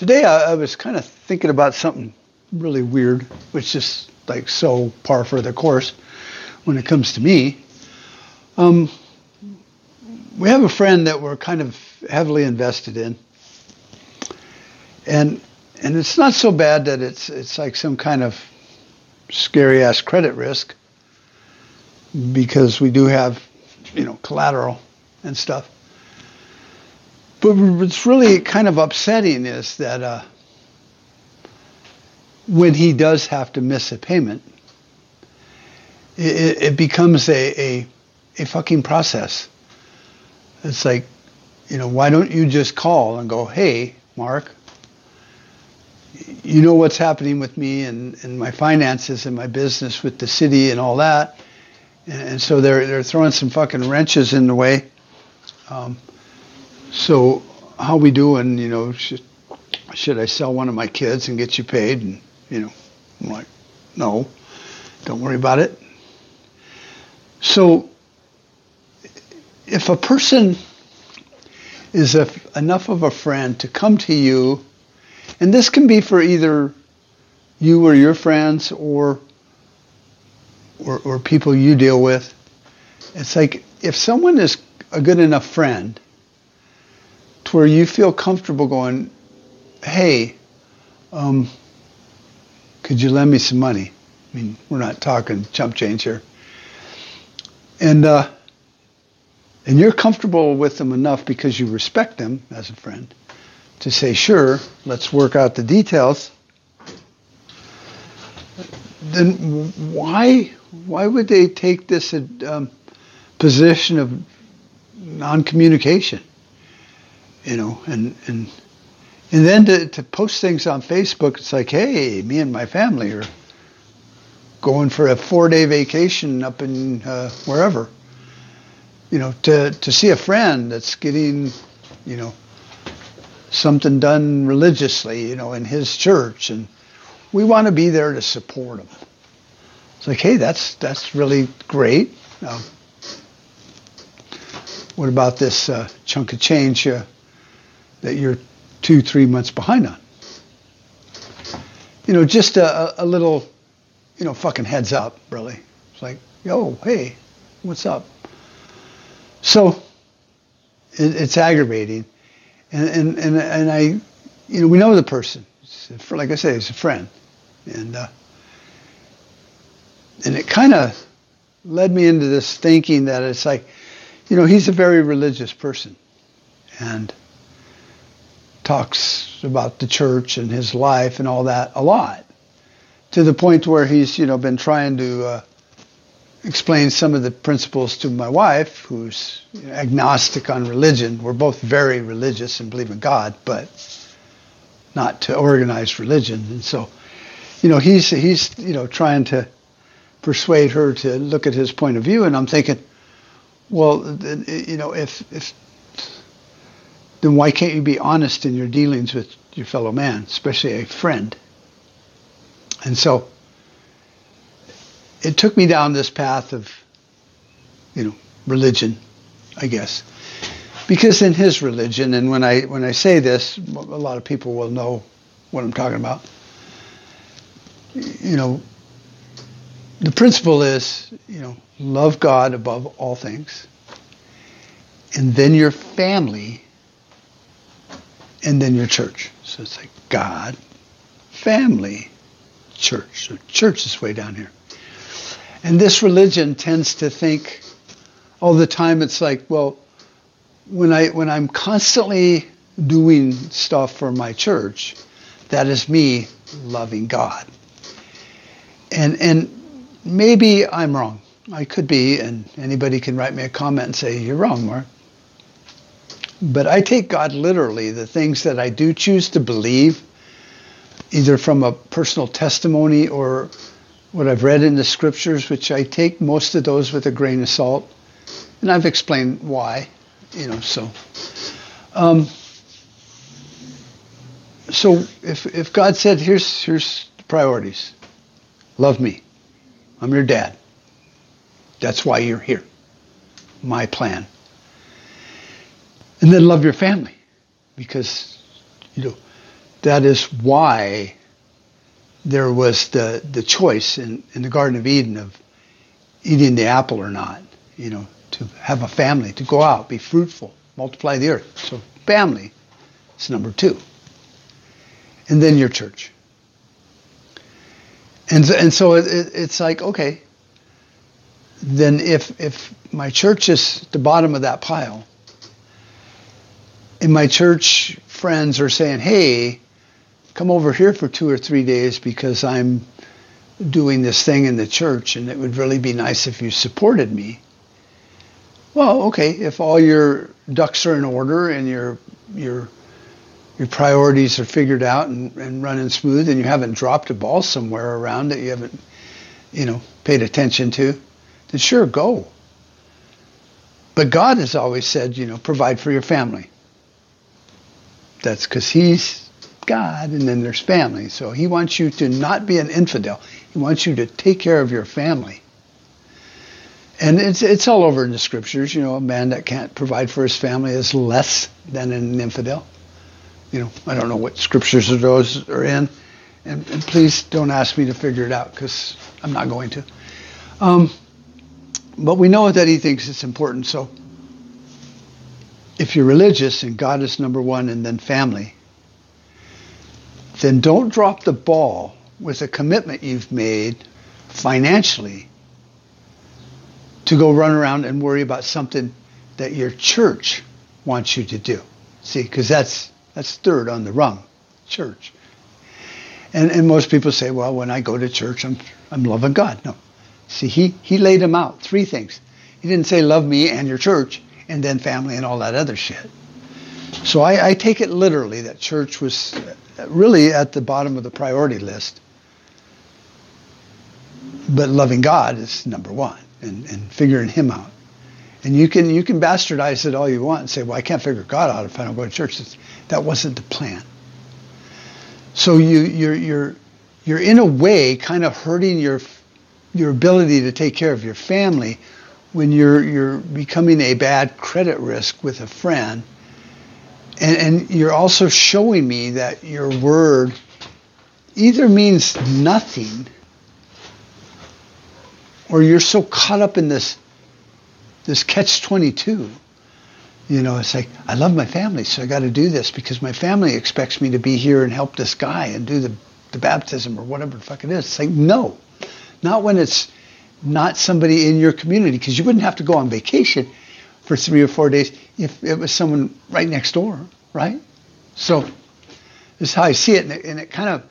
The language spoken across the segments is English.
today I, I was kind of thinking about something really weird, which is like so par for the course when it comes to me. Um, we have a friend that we're kind of heavily invested in, and and it's not so bad that it's it's like some kind of scary ass credit risk because we do have you know collateral and stuff. But what's really kind of upsetting is that uh, when he does have to miss a payment, it, it becomes a, a, a fucking process. It's like, you know, why don't you just call and go, hey, Mark, you know what's happening with me and, and my finances and my business with the city and all that. And so they're, they're throwing some fucking wrenches in the way. Um, so how we doing? You know, should, should I sell one of my kids and get you paid? And you know, I'm like, no, don't worry about it. So if a person is a, enough of a friend to come to you, and this can be for either you or your friends or or, or people you deal with. It's like if someone is a good enough friend to where you feel comfortable going, hey, um, could you lend me some money? I mean, we're not talking chump change here. And uh, and you're comfortable with them enough because you respect them as a friend to say, sure, let's work out the details. Then why why would they take this um, position of non-communication? You know, and and and then to, to post things on Facebook, it's like, hey, me and my family are going for a four-day vacation up in uh, wherever. You know, to to see a friend that's getting, you know, something done religiously, you know, in his church, and we want to be there to support him. It's like, hey, that's that's really great. Uh, what about this uh, chunk of change? Uh, that you're two, three months behind on. You know, just a, a little, you know, fucking heads up, really. It's like, yo, hey, what's up? So it, it's aggravating. And, and, and, and I, you know, we know the person. Like I say, he's a friend. And, uh, and it kind of led me into this thinking that it's like, you know, he's a very religious person. And talks about the church and his life and all that a lot, to the point where he's you know been trying to uh, explain some of the principles to my wife, who's agnostic on religion. We're both very religious and believe in God, but not to organized religion. And so, you know, he's he's you know trying to persuade her to look at his point of view, and I'm thinking, well, you know, if if then why can't you be honest in your dealings with your fellow man, especially a friend? And so it took me down this path of, you know, religion, I guess. Because in his religion, and when I when I say this, a lot of people will know what I'm talking about. You know, the principle is, you know, love God above all things, and then your family and then your church. So it's like God, family, church. So church is way down here. And this religion tends to think all the time it's like, well, when I when I'm constantly doing stuff for my church, that is me loving God. And and maybe I'm wrong. I could be, and anybody can write me a comment and say, You're wrong, Mark. But I take God literally. The things that I do choose to believe, either from a personal testimony or what I've read in the scriptures, which I take most of those with a grain of salt. And I've explained why, you know, so. Um, so if, if God said, here's, here's the priorities. Love me. I'm your dad. That's why you're here. My plan. And then love your family because, you know, that is why there was the, the choice in, in the Garden of Eden of eating the apple or not, you know, to have a family, to go out, be fruitful, multiply the earth. So family is number two. And then your church. And, and so it, it, it's like, okay, then if, if my church is the bottom of that pile, and my church friends are saying, hey, come over here for two or three days because I'm doing this thing in the church and it would really be nice if you supported me. Well, okay, if all your ducks are in order and your your your priorities are figured out and, and running smooth and you haven't dropped a ball somewhere around that you haven't, you know, paid attention to, then sure, go. But God has always said, you know, provide for your family. That's because He's God and then there's family. So He wants you to not be an infidel. He wants you to take care of your family. And it's it's all over in the scriptures. You know, a man that can't provide for his family is less than an infidel. You know, I don't know what scriptures those are in, and, and please don't ask me to figure it out because I'm not going to. Um, but we know that he thinks it's important. So if you're religious and God is number one and then family, then don't drop the ball with a commitment you've made financially to go run around and worry about something that your church wants you to do. See, because that's that's third on the rung, church. And and most people say, well, when I go to church, I'm I'm loving God. No, see, he he laid them out three things. He didn't say love me and your church and then family and all that other shit. So I, I take it literally that church was really at the bottom of the priority list. But loving God is number one and, and figuring him out. And you can you can bastardize it all you want and say, well, I can't figure God out if I don't go to church. That wasn't the plan. So you you're you're you're in a way kind of hurting your your ability to take care of your family when you're you're becoming a bad credit risk with a friend and, and you're also showing me that your word either means nothing or you're so caught up in this this catch 22 you know it's like i love my family so i got to do this because my family expects me to be here and help this guy and do the, the baptism or whatever the fuck it is. It's like no not when it's not somebody in your community because you wouldn't have to go on vacation for three or four days if it was someone right next door, right? So this is how I see it, and it, and it kind of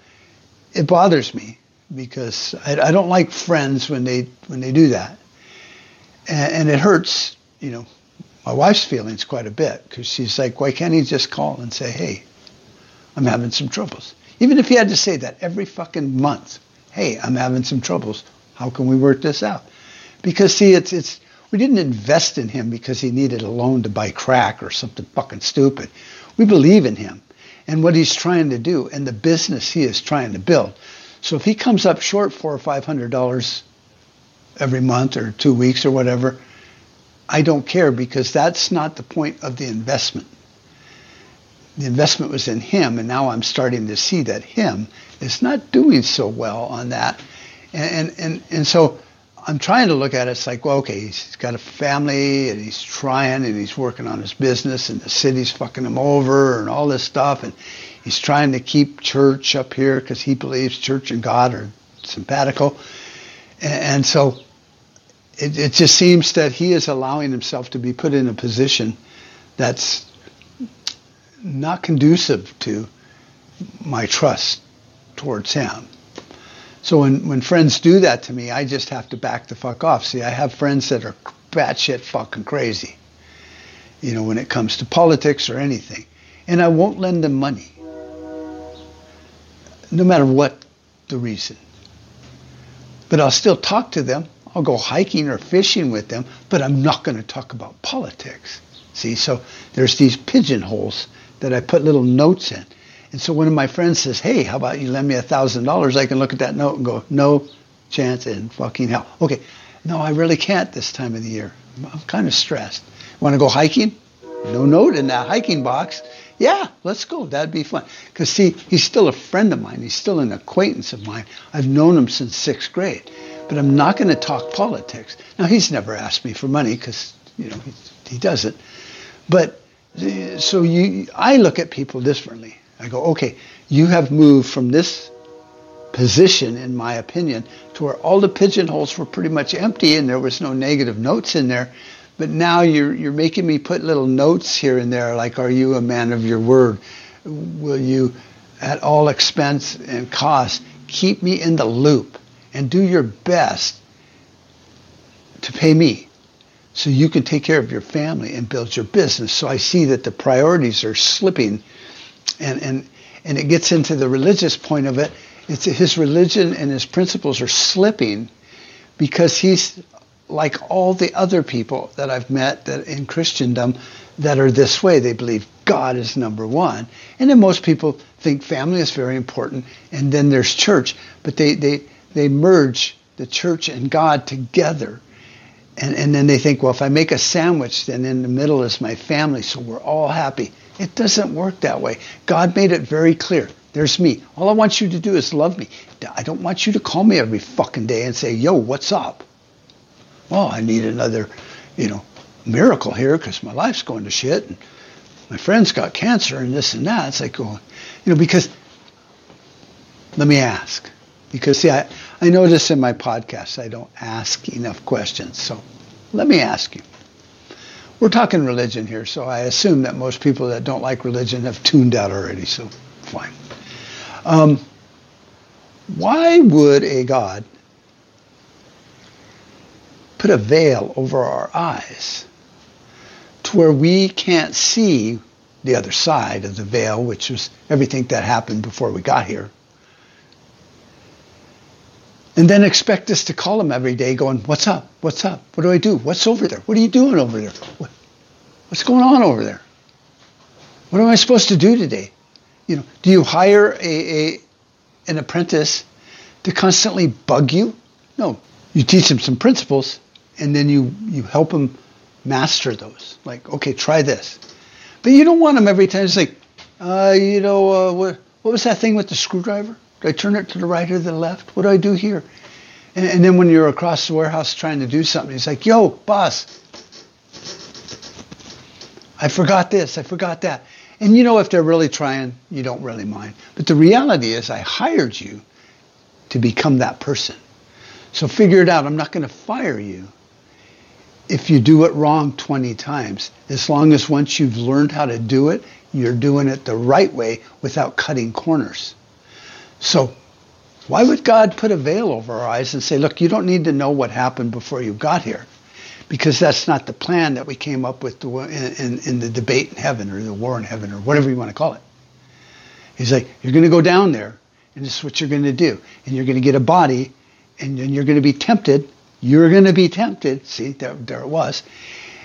it bothers me because I, I, don't like friends when they when they do that, and, and it hurts, you know, my wife's feelings quite a bit because she's like, why can't he just call and say, hey, I'm having some troubles, even if he had to say that every fucking month, hey, I'm having some troubles. How can we work this out? Because see, it's it's we didn't invest in him because he needed a loan to buy crack or something fucking stupid. We believe in him and what he's trying to do and the business he is trying to build. So if he comes up short four or five hundred dollars every month or two weeks or whatever, I don't care because that's not the point of the investment. The investment was in him, and now I'm starting to see that him is not doing so well on that and, and, and so I'm trying to look at it. It's like, well, okay, he's got a family and he's trying and he's working on his business and the city's fucking him over and all this stuff. And he's trying to keep church up here because he believes church and God are simpatico. And, and so it, it just seems that he is allowing himself to be put in a position that's not conducive to my trust towards him. So when, when friends do that to me, I just have to back the fuck off. See, I have friends that are batshit fucking crazy, you know, when it comes to politics or anything. And I won't lend them money, no matter what the reason. But I'll still talk to them. I'll go hiking or fishing with them, but I'm not going to talk about politics. See, so there's these pigeonholes that I put little notes in. And so one of my friends says, hey, how about you lend me a $1,000? I can look at that note and go, no chance in fucking hell. Okay, no, I really can't this time of the year. I'm kind of stressed. Want to go hiking? No note in that hiking box. Yeah, let's go. That'd be fun. Because, see, he's still a friend of mine. He's still an acquaintance of mine. I've known him since sixth grade. But I'm not going to talk politics. Now, he's never asked me for money because, you know, he, he doesn't. But uh, so you, I look at people differently. I go, okay, you have moved from this position, in my opinion, to where all the pigeonholes were pretty much empty and there was no negative notes in there. But now you're you're making me put little notes here and there, like, are you a man of your word? Will you, at all expense and cost, keep me in the loop and do your best to pay me so you can take care of your family and build your business. So I see that the priorities are slipping and, and, and it gets into the religious point of it. It's his religion and his principles are slipping because he's like all the other people that I've met that in Christendom that are this way. They believe God is number one. And then most people think family is very important and then there's church. But they, they, they merge the church and God together and, and then they think, well, if I make a sandwich, then in the middle is my family, so we're all happy. It doesn't work that way. God made it very clear. There's me. All I want you to do is love me. I don't want you to call me every fucking day and say, yo, what's up? Well, I need another, you know, miracle here because my life's going to shit and my friend's got cancer and this and that. It's like, oh, you know, because let me ask. Because see, I, I notice in my podcast I don't ask enough questions. So let me ask you. We're talking religion here, so I assume that most people that don't like religion have tuned out already. So fine. Um, why would a God put a veil over our eyes to where we can't see the other side of the veil, which was everything that happened before we got here? And then expect us to call him every day going, what's up? What's up? What do I do? What's over there? What are you doing over there? What, what's going on over there? What am I supposed to do today? You know, do you hire a, a an apprentice to constantly bug you? No, you teach him some principles and then you, you help him master those. Like, okay, try this. But you don't want him every time. It's like, uh, you know, uh, what, what was that thing with the screwdriver? Do I turn it to the right or the left? What do I do here? And, and then when you're across the warehouse trying to do something, he's like, yo, boss, I forgot this, I forgot that. And you know, if they're really trying, you don't really mind. But the reality is, I hired you to become that person. So figure it out. I'm not going to fire you if you do it wrong 20 times. As long as once you've learned how to do it, you're doing it the right way without cutting corners. So why would God put a veil over our eyes and say, look, you don't need to know what happened before you got here? Because that's not the plan that we came up with in, in, in the debate in heaven or the war in heaven or whatever you want to call it. He's like, you're going to go down there and this is what you're going to do. And you're going to get a body and then you're going to be tempted. You're going to be tempted. See, there, there it was.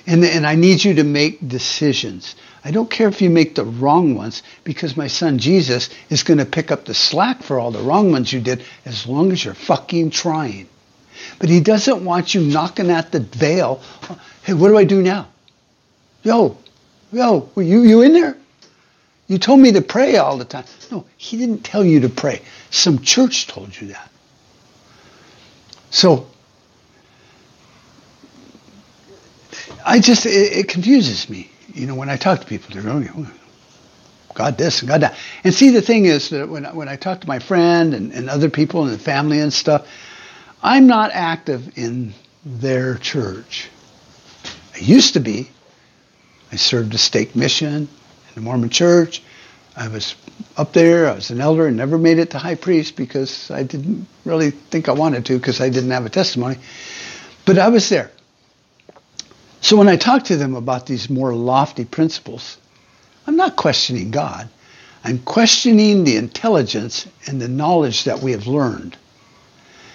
And, and I need you to make decisions. I don't care if you make the wrong ones because my son Jesus is going to pick up the slack for all the wrong ones you did as long as you're fucking trying. But he doesn't want you knocking at the veil. Hey, what do I do now? Yo, yo, were you, you in there? You told me to pray all the time. No, he didn't tell you to pray. Some church told you that. So, I just, it, it confuses me. You know, when I talk to people, they're going, oh, God this and God that. And see, the thing is that when, when I talk to my friend and, and other people and family and stuff, I'm not active in their church. I used to be. I served a stake mission in the Mormon church. I was up there. I was an elder and never made it to high priest because I didn't really think I wanted to because I didn't have a testimony. But I was there. So when I talk to them about these more lofty principles, I'm not questioning God. I'm questioning the intelligence and the knowledge that we have learned.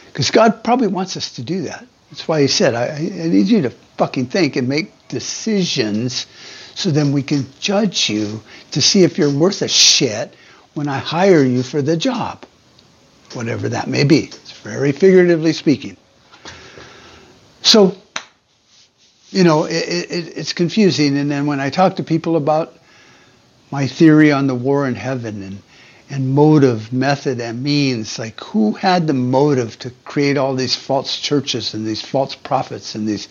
Because God probably wants us to do that. That's why he said, I, I need you to fucking think and make decisions so then we can judge you to see if you're worth a shit when I hire you for the job. Whatever that may be. It's very figuratively speaking. So you know, it, it, it's confusing. And then when I talk to people about my theory on the war in heaven and and motive, method, and means. Like, who had the motive to create all these false churches and these false prophets and these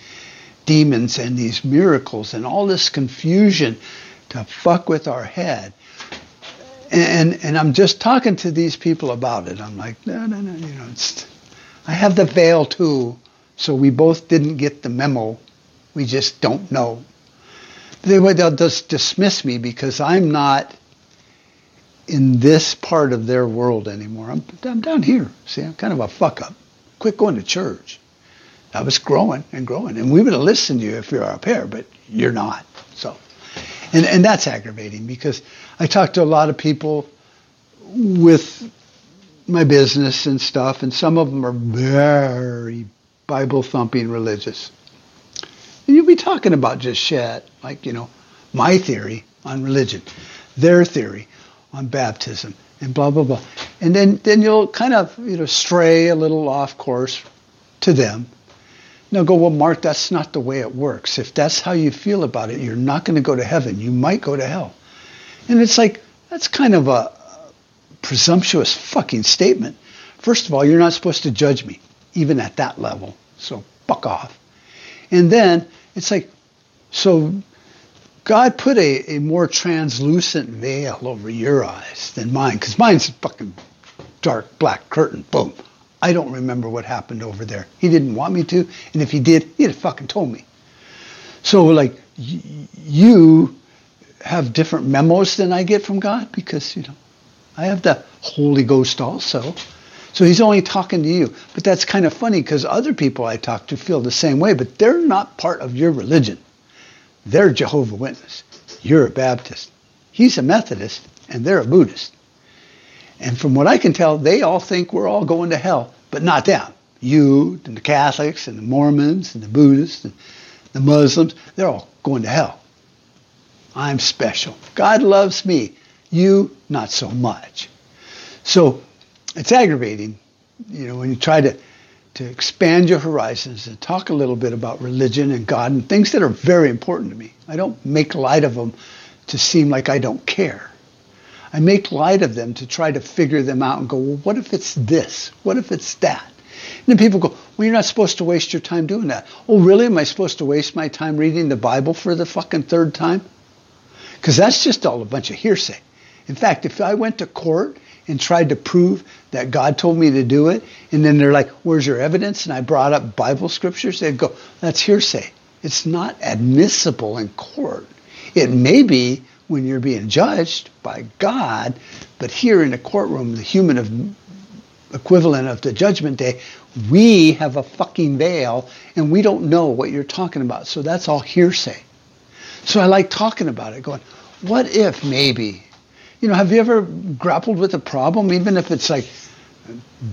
demons and these miracles and all this confusion to fuck with our head? And, and, I'm just talking to these people about it. I'm like, no, no, no, you know, I have the veil too, so we both didn't get the memo. We just don't know. They, they'll just dismiss me because I'm not in this part of their world anymore. I'm, I'm down here. See, I'm kind of a fuck up. Quit going to church. I was growing and growing, and we would have listened to you if you're up here, but you're not. So, and and that's aggravating because I talk to a lot of people with my business and stuff, and some of them are very Bible thumping religious. And you'll be talking about just shit, like you know, my theory on religion, their theory on baptism and blah blah blah. And then then you'll kind of you know stray a little off course to them. Now go, well, Mark, that's not the way it works. If that's how you feel about it, you're not going to go to heaven. You might go to hell. And it's like that's kind of a presumptuous fucking statement. First of all, you're not supposed to judge me, even at that level. So fuck off. And then it's like, so God put a, a more translucent veil over your eyes than mine, because mine's a fucking dark black curtain. Boom. I don't remember what happened over there. He didn't want me to, and if he did, he'd have fucking told me. So, like, y- you have different memos than I get from God because, you know, I have the Holy Ghost also. So he's only talking to you. But that's kind of funny because other people I talk to feel the same way, but they're not part of your religion. They're Jehovah Witness. You're a Baptist. He's a Methodist, and they're a Buddhist. And from what I can tell, they all think we're all going to hell, but not them. You and the Catholics and the Mormons and the Buddhists and the Muslims, they're all going to hell. I'm special. God loves me. You, not so much. So it's aggravating, you know, when you try to to expand your horizons and talk a little bit about religion and God and things that are very important to me. I don't make light of them to seem like I don't care. I make light of them to try to figure them out and go, well, what if it's this? What if it's that? And then people go, well, you're not supposed to waste your time doing that. Oh, really? Am I supposed to waste my time reading the Bible for the fucking third time? Because that's just all a bunch of hearsay. In fact, if I went to court and tried to prove that God told me to do it, and then they're like, "Where's your evidence?" and I brought up Bible scriptures, they'd go, "That's hearsay. It's not admissible in court. It may be when you're being judged by God, but here in the courtroom, the human of, equivalent of the judgment day, we have a fucking veil and we don't know what you're talking about. So that's all hearsay. So I like talking about it, going, what if maybe you know, have you ever grappled with a problem, even if it's like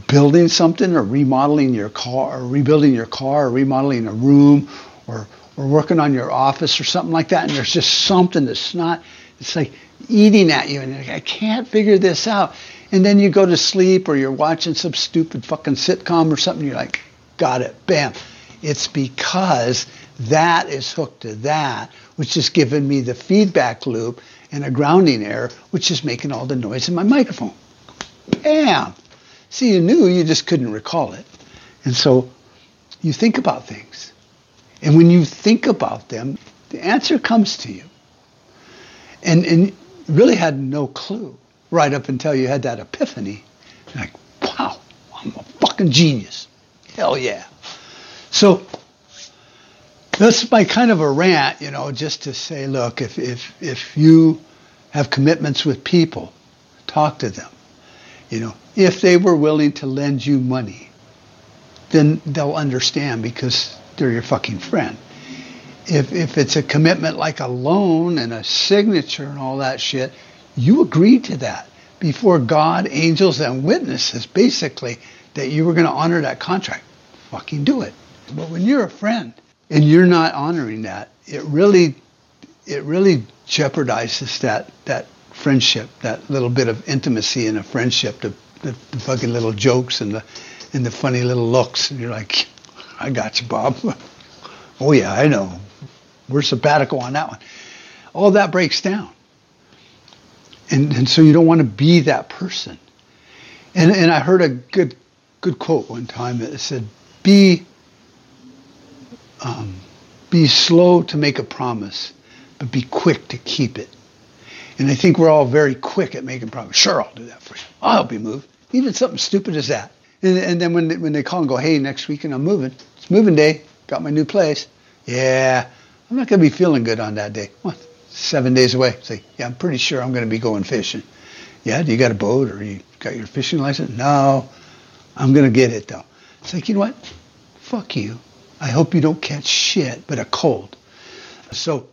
building something or remodeling your car or rebuilding your car or remodeling a room or, or working on your office or something like that, and there's just something that's not, it's like eating at you, and like, I can't figure this out. And then you go to sleep or you're watching some stupid fucking sitcom or something, you're like, got it, bam. It's because that is hooked to that, which is giving me the feedback loop and a grounding error, which is making all the noise in my microphone. Bam! See, you knew, you just couldn't recall it. And so you think about things. And when you think about them, the answer comes to you. And, and really had no clue right up until you had that epiphany. Like, wow, I'm a fucking genius. Hell yeah. So that's my kind of a rant, you know, just to say, look, if, if, if you have commitments with people, talk to them. You know, if they were willing to lend you money, then they'll understand because they're your fucking friend. If, if it's a commitment like a loan and a signature and all that shit, you agreed to that before God, angels, and witnesses, basically, that you were going to honor that contract. Fucking do it. But when you're a friend, and you're not honoring that, it really, it really jeopardizes that that friendship, that little bit of intimacy in a friendship, the, the, the fucking little jokes and the and the funny little looks, and you're like, I got you, Bob. oh yeah, I know. We're sabbatical on that one. All that breaks down. And, and so you don't want to be that person. And, and I heard a good, good quote one time that said, be, um, be slow to make a promise, but be quick to keep it. And I think we're all very quick at making promises. Sure, I'll do that for you. I'll help you move. Even something stupid as that. And, and then when they, when they call and go, hey, next weekend I'm moving. It's moving day. Got my new place. Yeah, I'm not going to be feeling good on that day. What? Seven days away. Say, yeah, I'm pretty sure I'm going to be going fishing. Yeah, do you got a boat or you got your fishing license? No, I'm going to get it though. It's like, you know what? Fuck you. I hope you don't catch shit, but a cold. So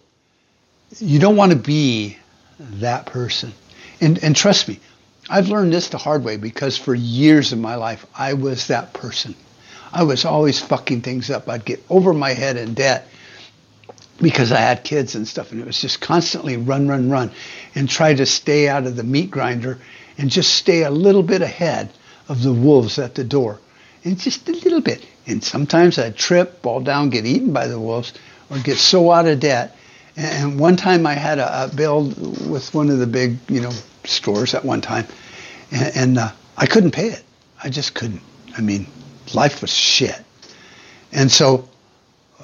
you don't want to be that person. And, and trust me, I've learned this the hard way because for years of my life, I was that person. I was always fucking things up. I'd get over my head in debt because I had kids and stuff, and it was just constantly run, run, run, and try to stay out of the meat grinder and just stay a little bit ahead of the wolves at the door, and just a little bit. And sometimes I'd trip, fall down, get eaten by the wolves, or get so out of debt. And one time I had a, a bill with one of the big, you know, stores at one time, and, and uh, I couldn't pay it. I just couldn't. I mean, life was shit. And so,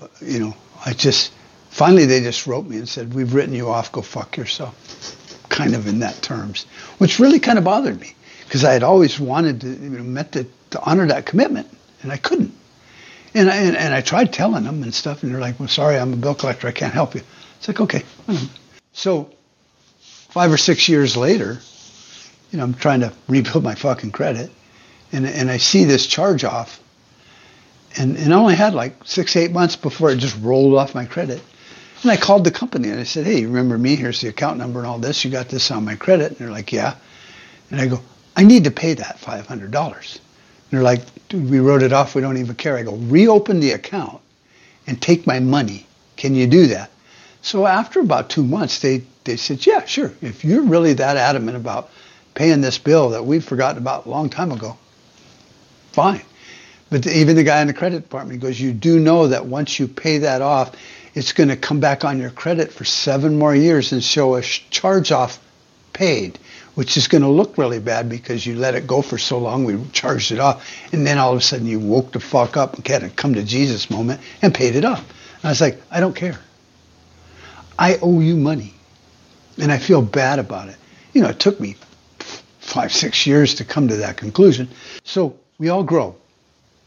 uh, you know, I just finally they just wrote me and said, "We've written you off. Go fuck yourself." Kind of in that terms, which really kind of bothered me because I had always wanted to, you know, meant to, to honor that commitment, and I couldn't. And I, and, and I tried telling them and stuff, and they're like, "Well, sorry, I'm a bill collector. I can't help you." It's like, okay. So five or six years later, you know, I'm trying to rebuild my fucking credit, and and I see this charge off, and and I only had like six eight months before it just rolled off my credit, and I called the company and I said, hey, you remember me? Here's the account number and all this. You got this on my credit? And they're like, yeah, and I go, I need to pay that five hundred dollars. And they're like, dude, we wrote it off. We don't even care. I go, reopen the account and take my money. Can you do that? So after about two months, they, they said, yeah, sure. If you're really that adamant about paying this bill that we've forgotten about a long time ago, fine. But the, even the guy in the credit department goes, you do know that once you pay that off, it's going to come back on your credit for seven more years and show a charge off paid, which is going to look really bad because you let it go for so long, we charged it off, and then all of a sudden you woke the fuck up and had a come to Jesus moment and paid it off. And I was like, I don't care. I owe you money, and I feel bad about it. You know, it took me five, six years to come to that conclusion. So we all grow.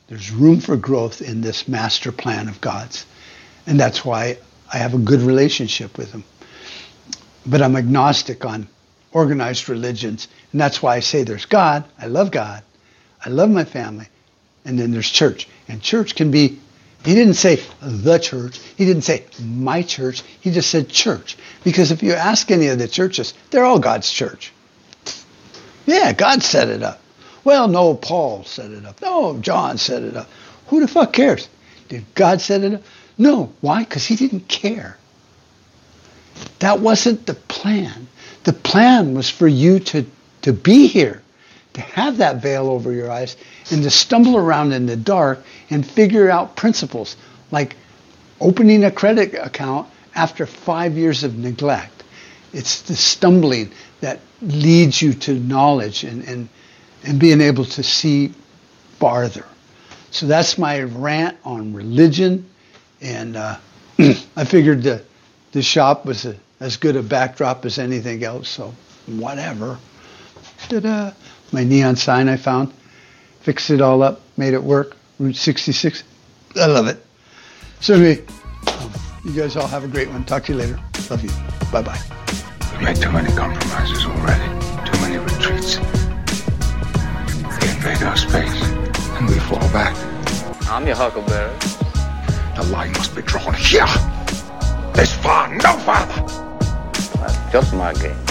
There's room for growth in this master plan of God's. And that's why I have a good relationship with him. But I'm agnostic on organized religions. And that's why I say there's God. I love God. I love my family. And then there's church. And church can be, he didn't say the church. He didn't say my church. He just said church. Because if you ask any of the churches, they're all God's church. Yeah, God set it up. Well, no, Paul set it up. No, John set it up. Who the fuck cares? Did God set it up? No. Why? Because he didn't care. That wasn't the plan. The plan was for you to, to be here, to have that veil over your eyes, and to stumble around in the dark and figure out principles like opening a credit account after five years of neglect. It's the stumbling that leads you to knowledge and, and, and being able to see farther. So that's my rant on religion. And uh, I figured the, the shop was a, as good a backdrop as anything else. So whatever. Ta-da. My neon sign I found. Fixed it all up. Made it work. Route 66. I love it. So anyway, um, you guys all have a great one. Talk to you later. Love you. Bye-bye. We've made too many compromises already. Too many retreats. They invade our space, and we fall back. I'm your huckleberry. The line must be drawn here. This far, no farther. Just my game.